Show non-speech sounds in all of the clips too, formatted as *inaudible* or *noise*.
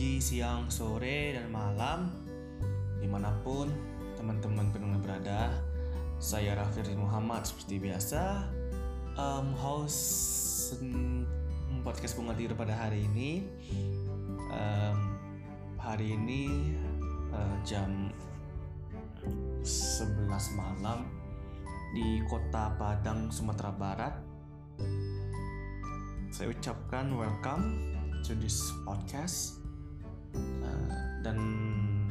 pagi, siang, sore, dan malam. Di mana pun teman-teman pendengar berada Saya Raffi Muhammad seperti biasa um, Host podcast Bunga Tidur pada hari ini. Um, Hari ini uh, jam 11 malam di kota Padang, Sumatera Barat. Saya ucapkan welcome to this podcast uh, dan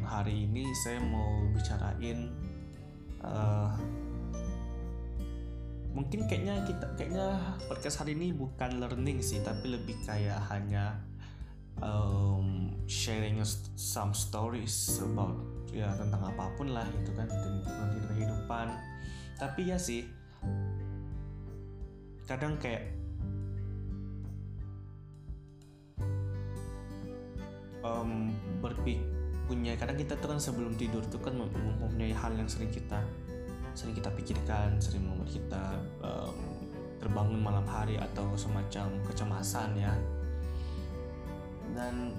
hari ini saya mau bicarain uh, mungkin kayaknya kita kayaknya podcast hari ini bukan learning sih tapi lebih kayak hanya um, sharing some stories about ya tentang apa pun lah itu kan tentang kehidupan. Tapi ya sih kadang kayak um, berpik punya kadang kita tuh kan sebelum tidur tuh kan mempunyai hal yang sering kita sering kita pikirkan sering membuat kita um, terbangun malam hari atau semacam kecemasan ya. Dan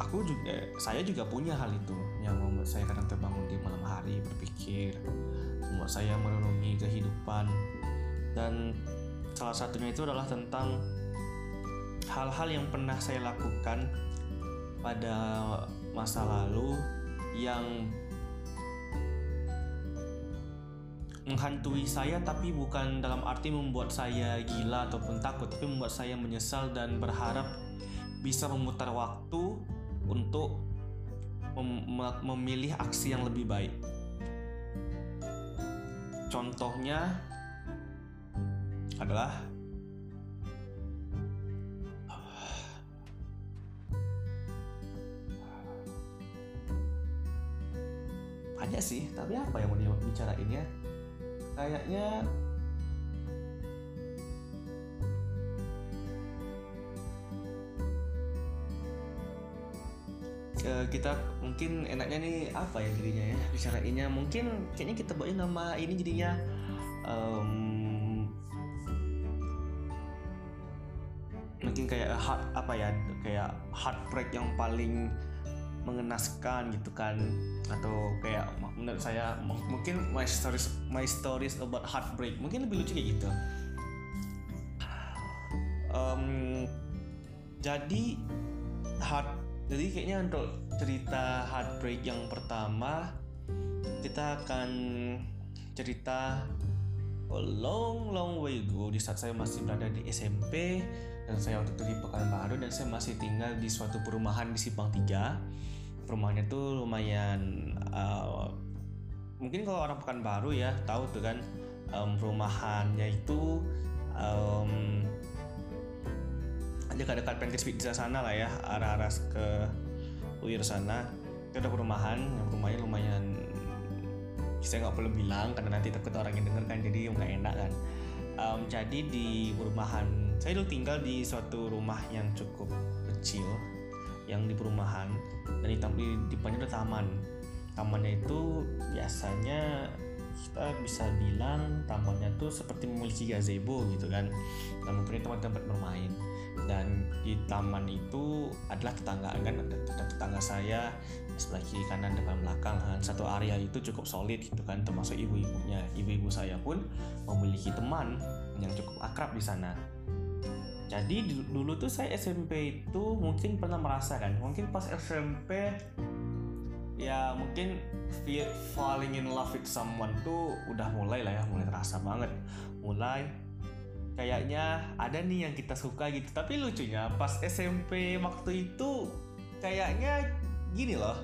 aku juga saya juga punya hal itu yang membuat saya kadang terbangun di malam hari berpikir membuat saya merenungi kehidupan. Dan Salah satunya itu adalah tentang hal-hal yang pernah saya lakukan pada masa lalu yang menghantui saya tapi bukan dalam arti membuat saya gila ataupun takut tapi membuat saya menyesal dan berharap bisa memutar waktu untuk mem memilih aksi yang lebih baik. Contohnya adalah banyak sih tapi apa yang mau dibicarain ya? Kayaknya kita mungkin enaknya nih apa ya jadinya ya bicarainnya? Mungkin kayaknya kita buatnya nama ini jadinya um, mungkin kayak hard apa ya kayak heartbreak yang paling mengenaskan gitu kan. Atau kayak menurut saya mungkin my stories my stories about heartbreak. Mungkin lebih lucu kayak gitu. Um, jadi heart jadi kayaknya untuk cerita heartbreak yang pertama kita akan cerita a long long way ago di saat saya masih berada di SMP dan saya waktu itu di Pekanbaru dan saya masih tinggal di suatu perumahan di Simpang 3 perumahannya tuh lumayan uh, mungkin kalau orang Pekanbaru ya tahu tuh kan um, perumahannya itu um, dekat-dekat Pentris Pizza sana lah ya arah-arah ke Uir sana. Itu ada perumahan yang rumahnya lumayan saya nggak perlu bilang karena nanti takut orang yang denger kan jadi nggak enak kan. Um, jadi di perumahan saya dulu tinggal di suatu rumah yang cukup kecil yang di perumahan dan di, di depannya ada taman. Tamannya itu biasanya kita bisa bilang tamannya tuh seperti memiliki gazebo gitu kan. Dan mungkin tempat-tempat bermain. Dan di taman itu adalah tetangga kan? Ada tetangga saya sebelah kiri kanan depan belakang kan? Satu area itu cukup solid gitu kan termasuk ibu-ibunya. Ibu-ibu saya pun memiliki teman yang cukup akrab di sana jadi dulu tuh saya SMP itu mungkin pernah merasakan mungkin pas SMP ya mungkin falling in love with someone tuh udah mulai lah ya mulai terasa banget. Mulai kayaknya ada nih yang kita suka gitu. Tapi lucunya pas SMP waktu itu kayaknya gini loh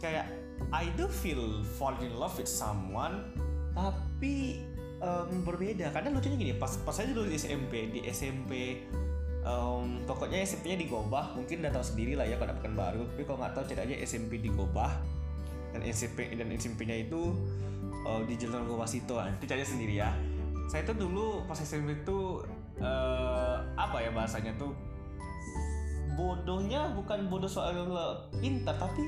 kayak I do feel fall in love with someone tapi um, berbeda. Karena lucunya gini pas pas saya dulu di SMP di SMP um, pokoknya SMP-nya di Gobah mungkin udah tahu sendiri lah ya kalau bukan baru. Tapi kalau nggak tahu ceritanya SMP di Gobah dan SMP dan SMP-nya itu uh, di Jalan Gobah Sito nah, itu cari sendiri ya. Saya tuh dulu pas SMP itu uh, apa ya bahasanya tuh? Bodohnya bukan bodoh soal pintar tapi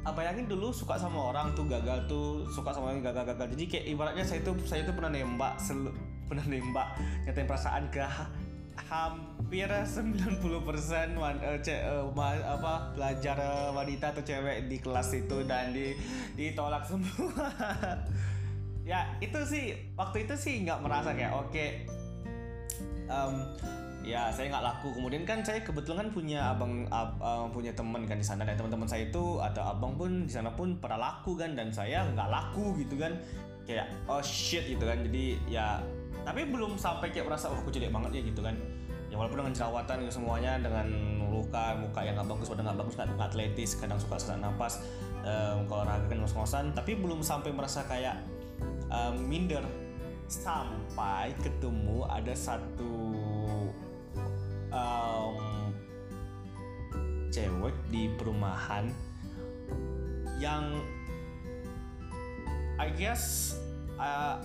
apa yakin dulu suka sama orang tuh gagal tuh suka sama orang gagal-gagal jadi kayak ibaratnya saya tuh saya tuh pernah nembak selu, *laughs* pernah nembak nyatain perasaan ke hampir 90% wan, uh, uh, apa pelajar uh, wanita atau cewek di kelas itu dan di ditolak semua. *laughs* ya itu sih waktu itu sih nggak merasa kayak oke okay, um, ya saya nggak laku. Kemudian kan saya kebetulan kan punya abang ab, uh, punya teman kan di sana dan teman-teman saya itu ada abang pun di sana pun pernah laku kan. Dan saya nggak laku gitu kan. Kayak oh shit gitu kan. Jadi ya tapi belum sampai kayak merasa oh aku jelek banget ya gitu kan. Ya walaupun dengan jerawatan gitu semuanya dengan luka muka yang nggak bagus badan nggak bagus nggak atletis kadang suka sesak napas um, kalau olahraga kan ngos-ngosan. Tapi belum sampai merasa kayak um, minder. Sampai ketemu ada satu um, cewek di perumahan yang I guess uh,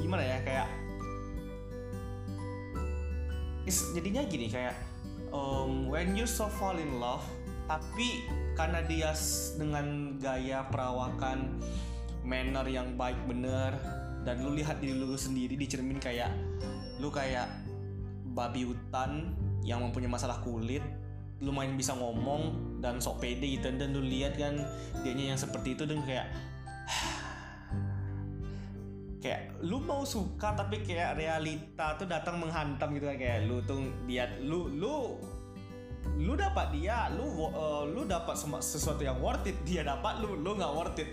gimana ya kayak is, jadinya gini kayak um, when you so fall in love tapi karena dia dengan gaya perawakan manner yang baik bener dan lu lihat diri lu sendiri di cermin kayak lu kayak babi hutan yang mempunyai masalah kulit lumayan bisa ngomong dan sok pede gitu. Dan lu lihat kan dianya yang seperti itu dan kayak *sighs* kayak lu mau suka tapi kayak realita tuh datang menghantam gitu kan. Kayak lu tuh lihat lu lu lu dapat dia lu uh, lu dapat sesuatu yang worth it dia dapat lu lu nggak worth it.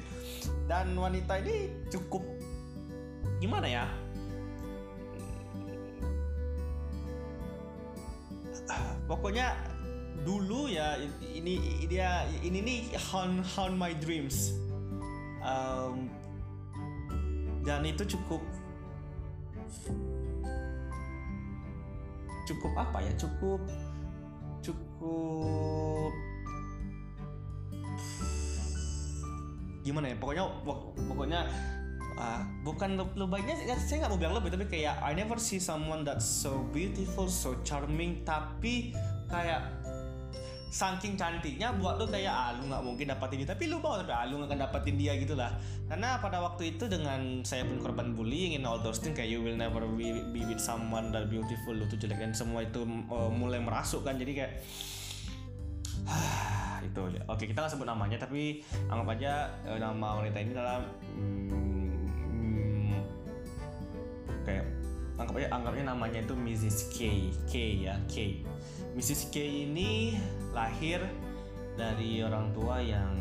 Dan wanita ini cukup gimana ya pokoknya dulu ya ini dia ini nih haunt haunt my dreams. Um, dan itu cukup cukup apa ya cukup cukup gimana ya pokoknya pokoknya uh, bukan lebihnya saya nggak mau bilang lebih tapi kayak I never see someone that's so beautiful so charming tapi kayak saking cantiknya buat lu kayak ah lu nggak mungkin dapatin dia. Tapi lu mau tapi ah lu nggak akan dapatin dia gitu lah. Karena pada waktu itu dengan saya pun korban bullying in all those things kayak you will never be, be with someone that beautiful lu tuh jelek dan semua itu uh, mulai merasuk kan. Jadi kayak *sighs* itu ya oke kita nggak sebut namanya tapi anggap aja uh, nama wanita ini adalah hmm, kayak anggap aja anggapnya namanya itu Mrs. K K ya K Mrs. K ini lahir dari orang tua yang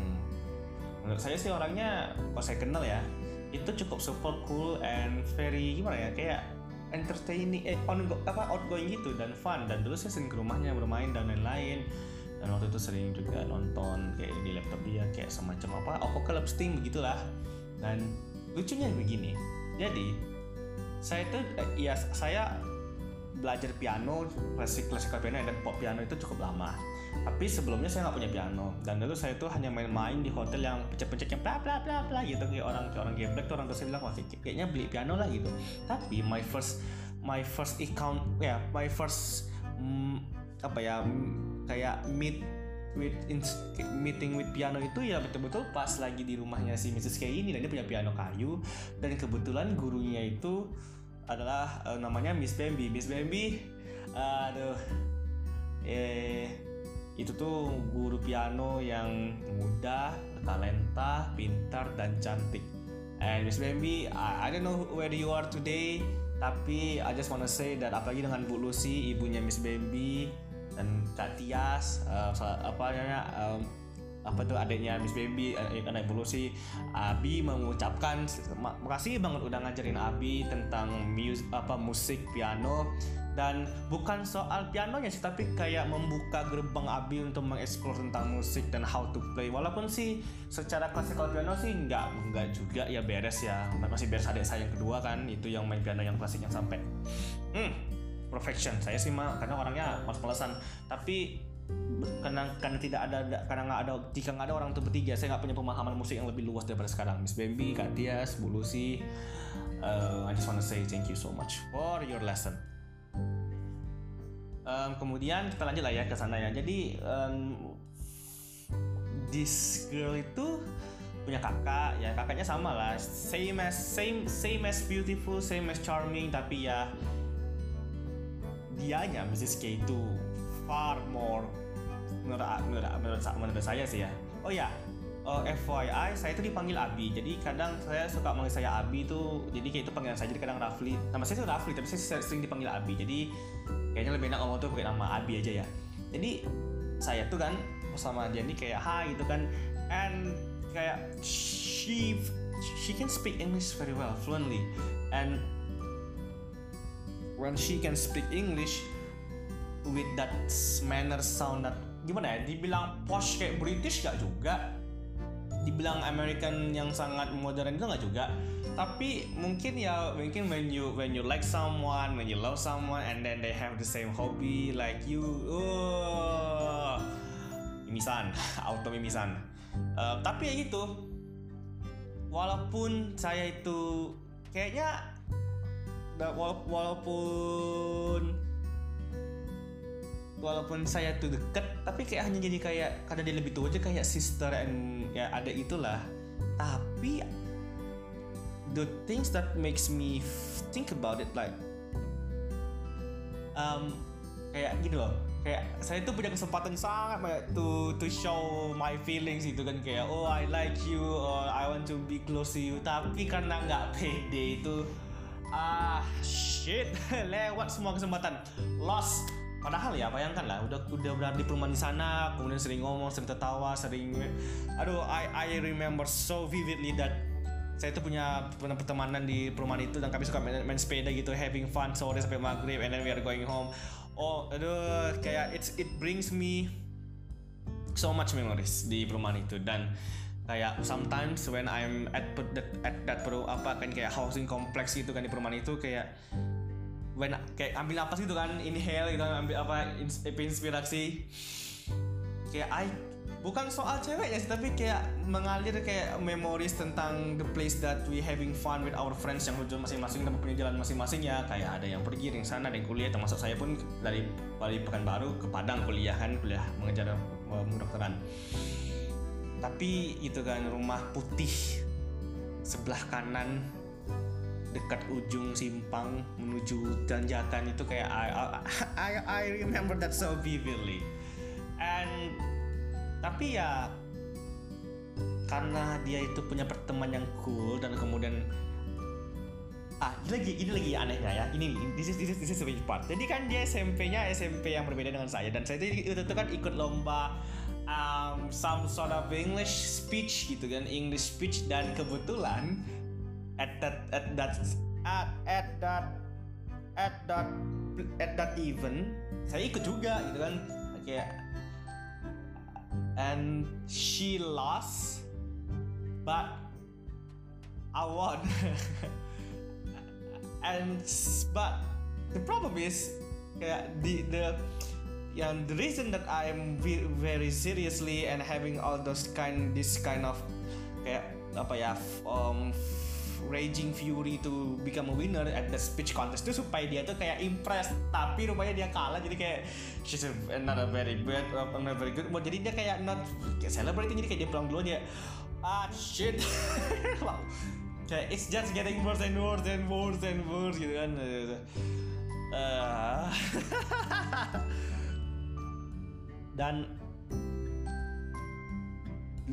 menurut saya sih orangnya kalau saya kenal ya itu cukup super cool and very gimana ya kayak entertaining eh on apa outgoing gitu dan fun dan dulu saya sering ke rumahnya bermain dan lain-lain dan waktu itu sering juga nonton kayak di laptop dia kayak semacam apa club Steam begitulah dan lucunya begini jadi saya tuh ya saya belajar piano klasik klasikal piano dan pop piano itu cukup lama. Tapi sebelumnya saya nggak punya piano. Dan dulu saya tuh hanya main-main di hotel yang pencet-pencet yang bla bla bla bla gitu. Kayak orang kayak orang geblek tuh orang tuh saya bilang wah kayaknya beli piano lah gitu. Tapi my first my first account ya yeah, my first mm, apa ya kayak meet with in, meeting with piano itu ya betul-betul pas lagi di rumahnya si Mrs. K ini dan dia punya piano kayu dan kebetulan gurunya itu adalah uh, namanya Miss Bambi Miss Bambi aduh eh itu tuh guru piano yang muda talenta pintar dan cantik and Miss Bambi I, I don't know where you are today tapi I just wanna say that apalagi dengan Bu Lucy ibunya Miss Bambi dan Kak Tias uh, apa namanya um, apa tuh adiknya Miss Baby eh, anak ibu Lucy Abi mengucapkan makasih banget udah ngajarin Abi tentang mus apa musik piano. Dan bukan soal pianonya sih tapi kayak membuka gerbang Abi untuk mengeksplor tentang musik dan how to play. Walaupun sih secara klasikal piano sih nggak nggak juga ya beres ya. Masih beres adik saya yang kedua kan itu yang main piano yang klasik yang sampai. Hmm perfection. Saya sih mah karena orangnya malas-malasan tapi karena karena tidak ada karena nggak ada jika nggak ada orang tuh bertiga saya nggak punya pemahaman musik yang lebih luas daripada sekarang. Miss Bambi, Kak Tias, Bu Lucy uh, I just wanna say thank you so much for your lesson. Um, kemudian kita lanjut lah ya ke sana ya. Jadi um, this girl itu punya kakak ya. Kakaknya sama lah. Same as same same as beautiful same as charming tapi ya dianya Mrs. K itu far more menurut menurut menurut, menurut saya sih ya. Oh ya uh, eh, FYI saya itu dipanggil Abi. Jadi kadang saya suka manggil saya Abi itu jadi kayak itu panggilan saya. Jadi kadang Rafli nama saya itu Rafli tapi saya sering dipanggil Abi. Jadi kayaknya lebih enak ngomong tuh pakai nama Abi aja ya. Jadi saya tuh kan sama dia nih kayak hai gitu kan. And kayak she she can speak English very well fluently. And when she can speak English with that manner sound that gimana ya dibilang posh kayak British gak juga. Dibilang American yang sangat modern itu nggak juga. Tapi mungkin ya mungkin when you when you like someone when you love someone and then they have the same hobby like you oh mimisan *laughs* auto mimisan uh, tapi ya gitu. Walaupun saya itu kayaknya walaupun walaupun saya tuh deket tapi kayak hanya jadi kayak karena dia lebih tua aja kayak sister and ya ada itulah. Tapi the things that makes me think about it like um kayak gini loh. Kayak saya tuh punya kesempatan sangat banyak to to show my feelings itu kan. Kayak oh I like you or I want to be close to you. Tapi karena nggak pede itu ah shit. *laughs* Lewat semua kesempatan. Lost. Padahal ya bayangkan lah udah udah berada di perumahan di sana kemudian sering ngomong sering tertawa sering aduh I I remember so vividly that saya itu punya pertemanan di perumahan itu dan kami suka main, main sepeda gitu having fun sore sampai maghrib and then we are going home. Oh aduh kayak it's it brings me so much memories di perumahan itu. Dan kayak sometimes when I'm at that at that peru apa kan kayak housing complex itu kan di perumahan itu kayak when kayak ambil napas gitu kan inhale gitu ambil apa inspirasi. Kayak I bukan soal ceweknya sih tapi kayak mengalir kayak memories tentang the place that we having fun with our friends yang tujuan masing-masing dan punya jalan masing-masing ya. Kayak ada yang pergi yang sana ada kuliah termasuk saya pun dari Bali Pekanbaru ke Padang kuliah kan kuliah mengejar kedokteran tapi itu kan rumah putih sebelah kanan dekat ujung simpang menuju tanjakan itu kayak I, I I remember that so vividly. And tapi ya karena dia itu punya pertemuan yang cool dan kemudian ah ini lagi ini lagi anehnya ya. Ini this is this is this is part. Jadi kan dia SMP-nya SMP yang berbeda dengan saya dan saya itu, itu kan ikut lomba um, some sort of English speech gitu kan English speech dan kebetulan at that at that at at that at that at that event saya ikut juga gitu kan. Kayak and she lost but I won. *laughs* And but the problem is kayak the the yang the reason that I'm very seriously and having all those kind this kind of kayak apa ya um, raging fury to become a winner at the speech contest itu supaya dia tuh kayak impress tapi rupanya dia kalah jadi kayak she's a, not a very bad uh, not very good but jadi dia kayak not kayak celebrating jadi kayak dia pulang dulu dia ah shit. *laughs* Kayak it's just getting worse and worse and worse and worse gitu kan. Uh, *laughs* dan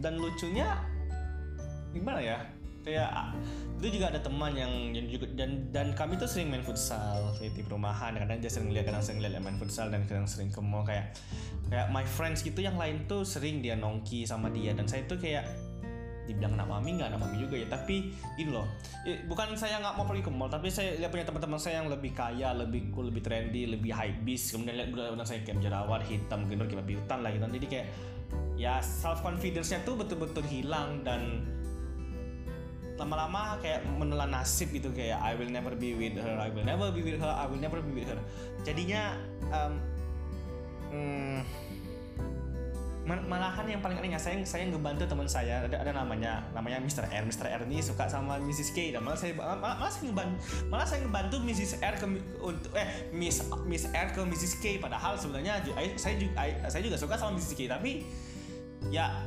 dan lucunya gimana ya? Kayak itu juga ada teman yang, juga dan dan kami tuh sering main futsal di perumahan. Kadang dia sering lihat kadang sering lihat main futsal dan kadang sering ke mall. Kayak kayak my friends gitu yang lain tuh sering dia nongki sama dia. Dan saya tuh kayak dibilang anak mami nggak anak mami juga ya. Tapi ini loh bukan saya nggak mau pergi ke mall tapi saya lihat punya teman-teman saya yang lebih kaya lebih cool lebih trendy lebih high bis kemudian lihat udah saya kayak jerawat hitam gitu kayak babi hutan lah gitu jadi kayak ya self confidence nya tuh betul-betul hilang dan lama-lama kayak menelan nasib gitu kayak I will never be with her I will never be with her I will never be with her. Jadinya um, malahan yang paling anehnya saya saya ngebantu teman saya ada ada namanya namanya Mr. R Mr. R ini suka sama Mrs. K dan malah saya malah, malah saya ngebantu malah saya ngebantu Mrs. R ke untuk eh Miss Miss R ke Mrs. K padahal sebenarnya saya juga saya juga suka sama Mrs. K tapi ya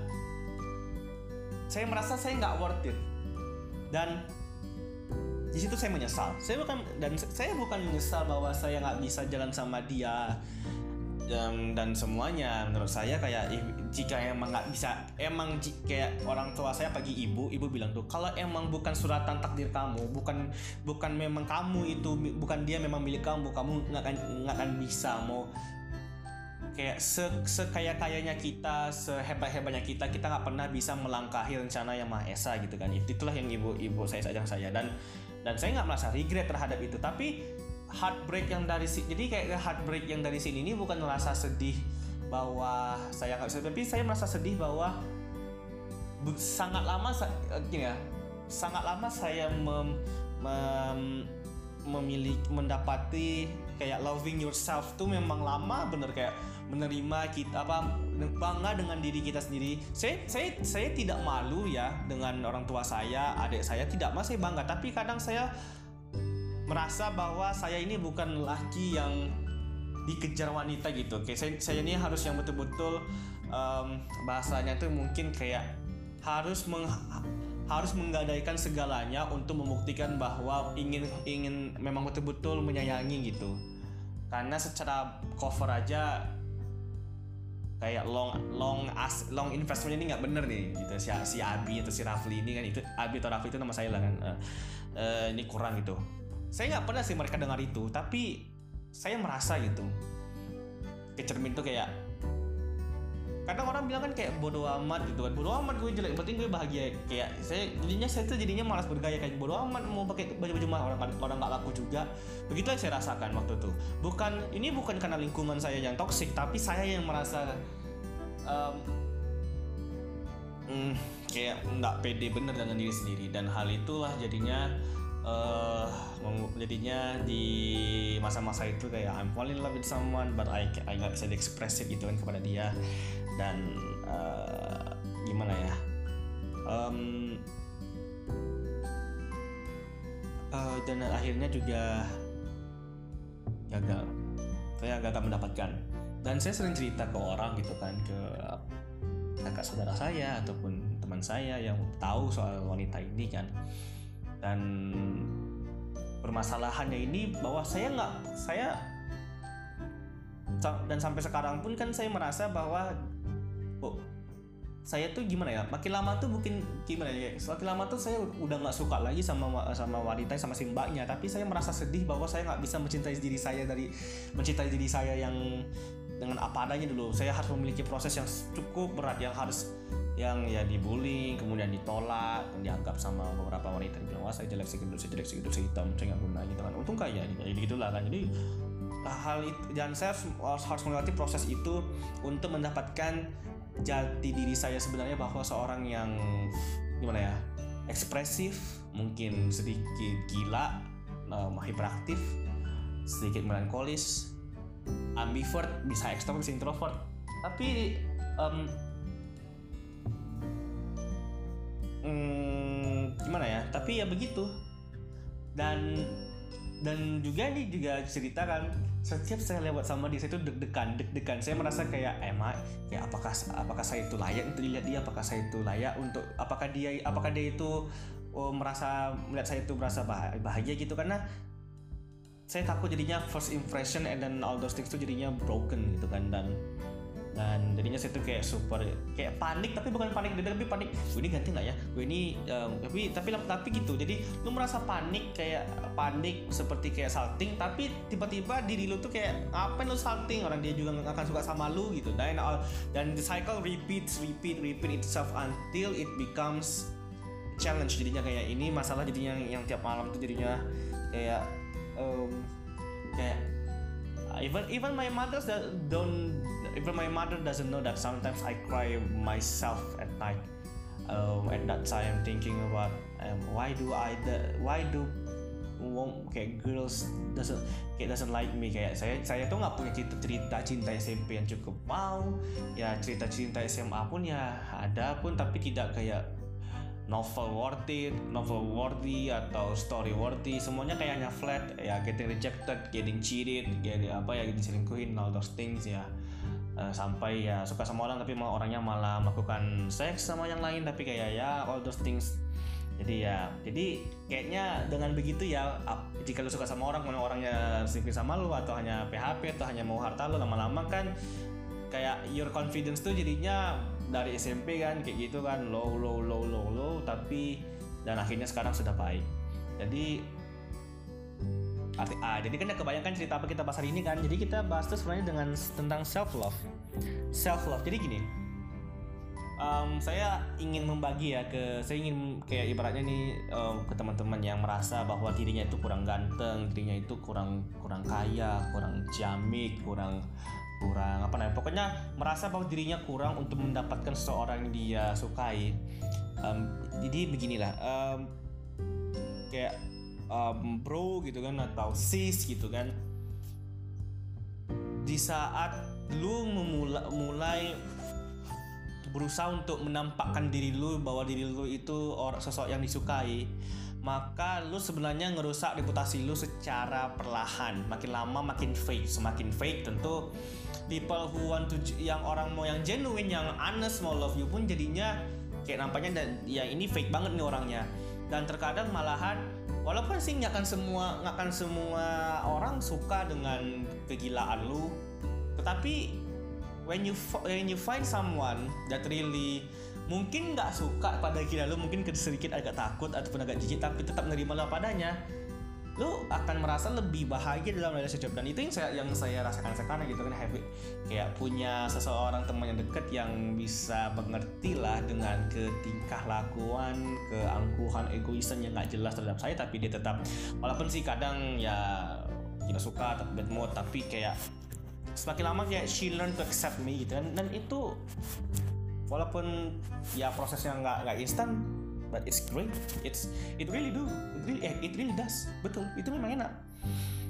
saya merasa saya nggak worth it dan di situ saya menyesal saya bukan dan saya bukan menyesal bahwa saya nggak bisa jalan sama dia dan, dan semuanya menurut saya kayak jika emang nggak bisa emang kayak orang tua saya pagi ibu ibu bilang tuh kalau emang bukan suratan takdir kamu bukan bukan memang kamu itu bukan dia memang milik kamu kamu nggak akan nggak akan bisa mau kayak se sekaya kayanya kita sehebat hebatnya kita kita nggak pernah bisa melangkahi rencana yang maha esa gitu kan. Itulah yang ibu ibu saya sajang saya dan dan saya nggak merasa regret terhadap itu. Tapi heartbreak yang dari jadi kayak heartbreak yang dari sini ini bukan merasa sedih bahwa saya nggak bisa tapi saya merasa sedih bahwa sangat lama eh, gini ya sangat lama saya mem, mem, memiliki mendapati kayak loving yourself tuh memang lama bener kayak menerima kita apa bangga dengan diri kita sendiri. Saya saya saya tidak malu ya dengan orang tua saya, adik saya tidak masih bangga, tapi kadang saya merasa bahwa saya ini bukan laki yang dikejar wanita gitu. Kayak saya, saya ini harus yang betul-betul um, bahasanya tuh mungkin kayak harus meng, harus menggadaikan segalanya untuk membuktikan bahwa ingin ingin memang betul-betul menyayangi gitu. Karena secara cover aja kayak long long as long investment ini nggak bener nih gitu si si Abi atau si Rafli ini kan itu Abi atau Rafli itu nama saya lah kan uh, uh, ini kurang gitu saya nggak pernah sih mereka dengar itu tapi saya merasa gitu. Kecermin tuh kayak kadang orang bilang kan kayak bodoh amat gitu kan. Bodoh amat gue jelek. Penting gue bahagia. Kayak saya jadinya saya tuh jadinya malas bergaya. Kayak bodoh amat mau pakai baju baju mah orang orang nggak laku juga. Begitulah yang saya rasakan waktu itu. Bukan ini bukan karena lingkungan saya yang toksik tapi saya yang merasa um, mm, kayak nggak pede bener dengan diri sendiri. Dan hal itulah jadinya uh, jadinya di masa-masa itu kayak I'm falling in love with someone but I I nggak bisa diekspresi gitu kan kepada dia. Dan uh, gimana ya? Um, uh, dan akhirnya juga gagal. Saya gagal mendapatkan. Dan saya sering cerita ke orang gitu kan ke kakak saudara saya ataupun teman saya yang tahu soal wanita ini kan dan permasalahannya ini bahwa saya nggak saya dan sampai sekarang pun kan saya merasa bahwa oh, saya tuh gimana ya makin lama tuh mungkin gimana ya semakin lama tuh saya udah nggak suka lagi sama sama wanita sama si mbaknya. Tapi saya merasa sedih bahwa saya nggak bisa mencintai diri saya dari mencintai diri saya yang dengan apa adanya dulu. Saya harus memiliki proses yang cukup berat yang harus yang ya dibully kemudian ditolak dianggap sama beberapa wanita yang bilang wah saya jelek segitu saya jelek segitu saya hitam saya nggak guna gitu kan. Untung kaya gitu jadi gitulah kan. Jadi hal itu dan saya harus melewati proses itu untuk mendapatkan jati diri saya sebenarnya bahwa seorang yang gimana ya ekspresif mungkin sedikit gila um, hiperaktif sedikit melankolis ambivert bisa ekstrovert bisa introvert. Tapi um, hmm, gimana ya? Tapi ya begitu. Dan dan juga ini juga ceritakan setiap saya lewat sama dia saya itu deg-degan deg-degan. Saya merasa kayak emak ya apakah apakah saya itu layak untuk dilihat dia? Apakah saya itu layak untuk apakah dia apakah dia itu oh, merasa melihat saya itu merasa bahagia gitu? Karena saya takut jadinya first impression and then all those things itu jadinya broken gitu kan dan dan jadinya saya tuh kayak super kayak panik tapi bukan panik tapi panik gue ini ganti nggak ya? Gue ini um, tapi tapi tapi gitu. Jadi lu merasa panik kayak panik seperti kayak salting tapi tiba-tiba diri lu tuh kayak apa lu salting? Orang dia juga nggak akan suka sama lu gitu. Dan dan the cycle repeats repeat repeat itself until it becomes challenge. Jadinya kayak ini masalah jadinya yang, yang tiap malam tuh jadinya kayak um, kayak even even my mother don't even my mother doesn't know that sometimes I cry myself at night. Um, at that time thinking about um, why do I why do kayak girls doesn't kayak doesn't like me? Kayak saya saya tuh nggak punya cerita cerita cinta SMP yang cukup wow ya cerita cinta SMA pun ya ada pun tapi tidak kayak novel worthy, novel worthy atau story worthy, semuanya kayaknya flat, ya getting rejected, getting cheated, getting apa ya, getting selingkuhin, all those things ya. Uh, sampai ya suka sama orang tapi mau orangnya malah melakukan seks sama yang lain tapi kayak ya all those things. Jadi ya jadi kayaknya dengan begitu ya jika lu suka sama orang mana orangnya sifat sama lu atau hanya PHP atau hanya mau harta lu lama-lama kan kayak your confidence tuh jadinya dari SMP kan kayak gitu kan low low low low low tapi dan akhirnya sekarang sudah baik. Jadi arti ah, jadi kan ya kebayangkan cerita apa kita bahas hari ini kan? Jadi kita bahas tuh sebenarnya dengan tentang self love self love jadi gini um, saya ingin membagi ya ke saya ingin kayak ibaratnya nih um, ke teman-teman yang merasa bahwa dirinya itu kurang ganteng, dirinya itu kurang kurang kaya, kurang ciamik, kurang kurang apa namanya pokoknya merasa bahwa dirinya kurang untuk mendapatkan seseorang yang dia sukai. Um, jadi beginilah um, kayak um, bro gitu kan atau sis gitu kan. Di saat lu memulai mulai berusaha untuk menampakkan diri lu bahwa diri lu itu orang sosok yang disukai maka lu sebenarnya ngerusak reputasi lu secara perlahan. Makin lama makin fake. Semakin fake tentu people who want to yang orang mau yang genuine yang honest mau love you pun jadinya kayak nampaknya dan ya ini fake banget nih orangnya. Dan terkadang malahan walaupun sih nggak akan semua nggak akan semua orang suka dengan kegilaan lu tetapi when you when you find someone that really mungkin nggak suka pada gila lu mungkin sedikit agak takut ataupun agak jijik tapi tetap nerima lo padanya lu akan merasa lebih bahagia dalam relationship. Dan itu yang saya yang saya rasakan sekarang gitu kan happy kayak punya seseorang teman yang deket yang bisa mengerti lah dengan ketingkah lakuan keangkuhan egoisan yang nggak jelas terhadap saya tapi dia tetap walaupun sih kadang ya tidak suka atau bad mood tapi kayak semakin lama kayak she learn to accept me gitu kan. Dan itu walaupun ya prosesnya nggak nggak instan but it's great. It's it really do it really eh, it really does. Betul itu memang enak.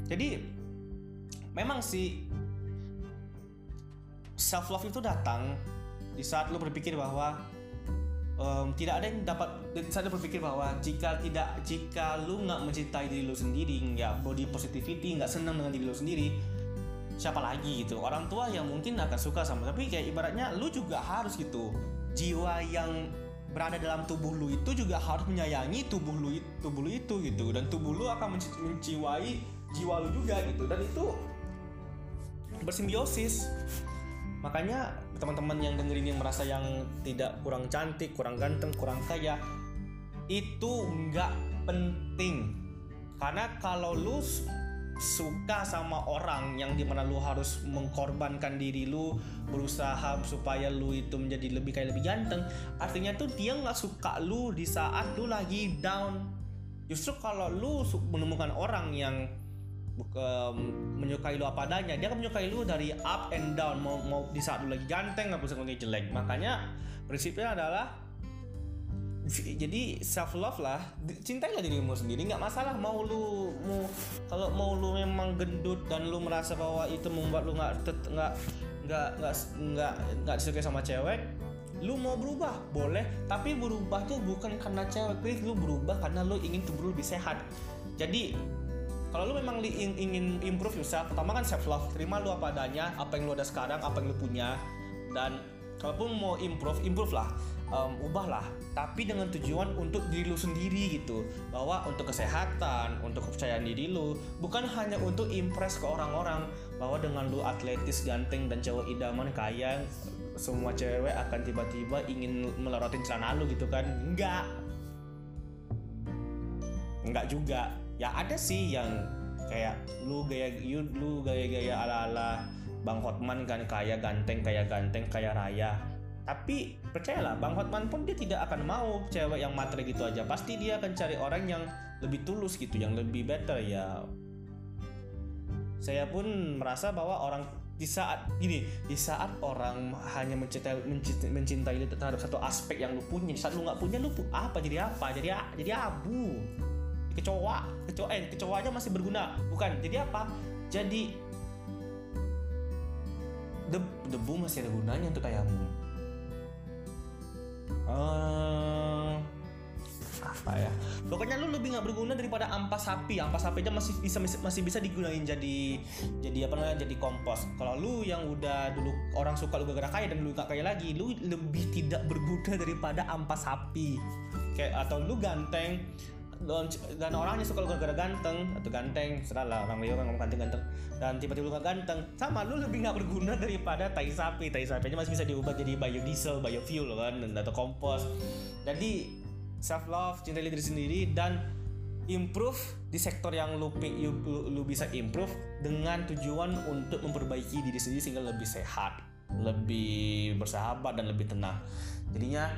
Jadi memang sih self love itu datang di saat lo berpikir bahwa um, tidak ada yang dapat saat lo berpikir bahwa jika tidak jika lu nggak mencintai diri lu sendiri nggak body positivity nggak senang dengan diri lu sendiri siapa lagi gitu? Orang tua yang mungkin akan suka sama tapi kayak ibaratnya lu juga harus gitu. Jiwa yang berada dalam tubuh lu itu juga harus menyayangi tubuh lu tubuh lu itu gitu. Dan tubuh lu akan menciwai jiwa lu juga gitu. Dan itu bersimbiosis. Makanya teman-teman yang dengerin yang merasa yang tidak kurang cantik kurang ganteng kurang kaya itu nggak penting. Karena kalau lu suka sama orang yang di mana lu harus mengkorbankan diri lu berusaha supaya lu itu menjadi lebih kayak lebih ganteng. Artinya tuh dia nggak suka lu di saat lu lagi down. Justru kalau lu menemukan orang yang menyukai lu apa adanya dia akan menyukai lu dari up and down. Mau mau di saat lu lagi ganteng nggak bisa lagi jelek. Makanya prinsipnya adalah jadi self love lah cintailah dirimu sendiri? Nggak masalah mau lu mau kalau mau lu memang gendut dan lu merasa bahwa itu membuat lu nggak nggak nggak nggak nggak nggak disukai sama cewek lu mau berubah boleh. Tapi berubah tuh bukan karena cewek please. Lu berubah karena lu ingin tubuh lebih sehat. Jadi kalau lu memang ingin improve yourself pertama kan self love terima lu apa adanya apa yang lu ada sekarang apa yang lu punya. Dan kalaupun mau improve improve lah um, ubahlah. Tapi dengan tujuan untuk diri lu sendiri gitu. Bahwa untuk kesehatan untuk kepercayaan diri lu. Bukan hanya untuk impress ke orang-orang. Bahwa dengan lu atletis ganteng dan cowok idaman kaya semua cewek akan tiba-tiba ingin melorotin celana lu gitu kan? Enggak. Enggak juga. Ya ada sih yang kayak lu gaya lu gaya-gaya ala-ala Bang Hotman kan kaya ganteng kaya ganteng kaya raya tapi percayalah Bang Hotman pun dia tidak akan mau cewek yang matre gitu aja. Pasti dia akan cari orang yang lebih tulus gitu yang lebih better ya. Saya pun merasa bahwa orang di saat ini di saat orang hanya mencintai mencintai, mencintai terhadap satu aspek yang lu punya saat lu nggak punya lu apa jadi apa? Jadi jadi abu. Kecoa kecoa eh kecoa aja masih berguna. Bukan jadi apa? Jadi debu masih ada gunanya untuk kayamu uh, apa ya? Pokoknya lu lebih nggak berguna daripada ampas sapi. Ampas sapi aja masih bisa masih bisa digunain jadi jadi apa namanya jadi kompos. Kalau lu yang udah dulu orang suka lu gara-gara kaya dan lu gak kaya lagi lu lebih tidak berguna daripada ampas sapi. Kayak atau lu ganteng dan orangnya suka gara-gara ganteng atau ganteng serah orang lihat orang ngomong ganteng-ganteng dan tiba-tiba lu ganteng sama lu lebih gak berguna daripada tai sapi. Tai sapi aja masih bisa diubah jadi biodiesel biofuel kan atau kompos. Jadi self love cinta diri sendiri dan improve di sektor yang lu, lu, lu bisa improve dengan tujuan untuk memperbaiki diri sendiri sehingga lebih sehat lebih bersahabat dan lebih tenang. Jadinya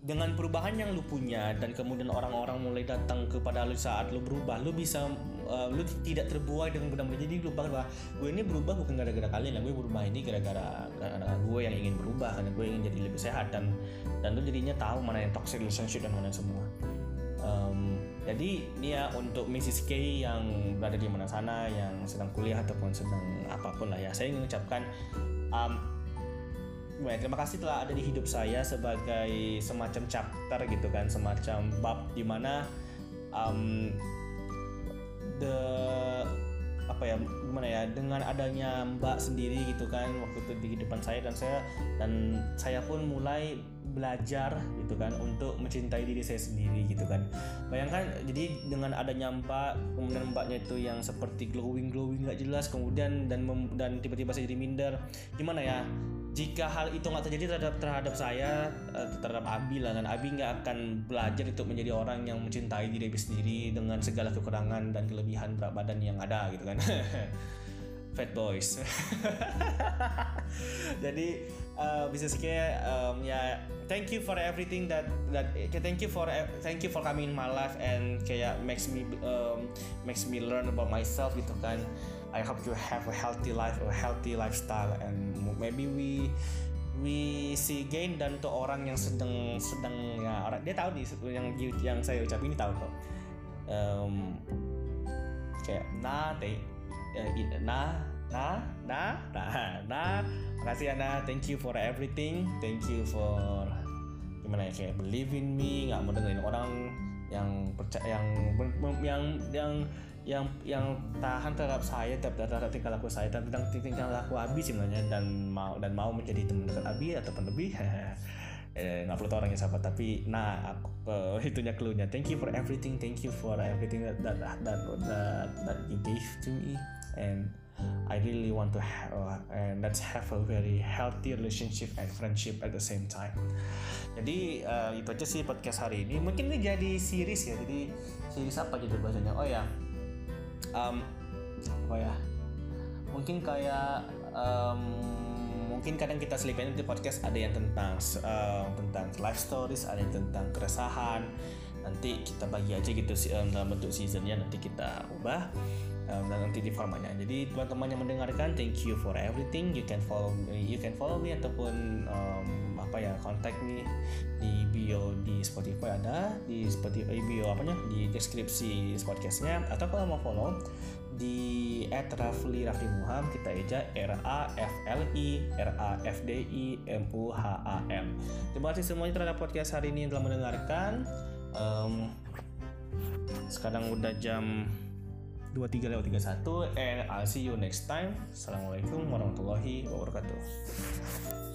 dengan perubahan yang lu punya dan kemudian orang-orang mulai datang kepada lu saat lu berubah lu bisa uh, lu tidak terbuai dengan benar-benar jadi lu bahwa gue ini berubah bukan gara-gara kalian lah gue berubah ini gara-gara gue yang ingin berubah karena gue ingin jadi lebih sehat dan dan lu jadinya tahu mana yang toxic relationship dan mana yang semua um, jadi ya untuk Mrs. K yang berada di mana sana yang sedang kuliah ataupun sedang apa pun lah ya saya ingin mengucapkan um, Baik, terima kasih telah ada di hidup saya sebagai semacam chapter gitu kan, semacam bab di mana um, the apa ya gimana ya dengan adanya Mbak sendiri gitu kan waktu itu di depan saya dan saya dan saya pun mulai belajar gitu kan untuk mencintai diri saya sendiri gitu kan. Bayangkan jadi dengan adanya mbak kemudian mbaknya itu yang seperti glowing glowing nggak jelas kemudian dan dan tiba-tiba saya jadi minder gimana ya jika hal itu nggak terjadi terhadap terhadap saya eh, terhadap Abi lah kan Abi nggak akan belajar untuk menjadi orang yang mencintai diri sendiri dengan segala kekurangan dan kelebihan berat badan yang ada gitu kan. *laughs* Fat boys. *laughs* Jadi uh, kayak um, ya thank you for everything that that thank you for thank you for coming in my life and kayak makes me um, makes me learn about myself gitu kan. I hope you have a healthy life, a healthy lifestyle, and maybe we we see gain dan untuk orang yang sedang sedang ya orang dia tahu nih yang yang saya ucap ini tahu kok. Um, kayak nah teh nah nah nah nah nah makasih Ana thank you for everything. Thank you for gimana ya kayak believe in me. Nggak mau dengerin orang yang percaya yang yang yang yang yang tahan terhadap saya terhadap tingkah laku saya tentang tingkah laku Abi sebenarnya dan mau dan mau menjadi teman dekat Abi ataupun lebih *laughs* eh, nggak perlu orangnya siapa tapi nah aku uh, *laughs* itunya clue-nya thank you for everything thank you for everything that that that that, that you gave to me and I really want to have uh, and let's have a very healthy relationship and friendship at the same time. Jadi uh, itu aja sih podcast hari ini. Mungkin ini jadi series ya. Jadi series apa judul bahasanya? Oh ya, um, apa ya? Mungkin kayak um, mungkin kadang kita selipin di podcast ada yang tentang uh, tentang life stories ada yang tentang keresahan. Nanti kita bagi aja gitu um, dalam bentuk seasonnya nanti kita ubah um, dan nanti di formatnya. Jadi teman-teman yang mendengarkan thank you for everything. You can follow me you can follow me ataupun um, apa ya kontak me di bio di Spotify ada di Spotify bio apanya di deskripsi podcastnya atau kalau mau follow di @rafli Rafli Muham kita eja R A F L I R A F D I M U H A M. Terima kasih semuanya terhadap podcast hari ini yang telah mendengarkan. Um, sekarang udah jam 23 lewat 31 and I'll see you next time. Assalamualaikum warahmatullahi wabarakatuh.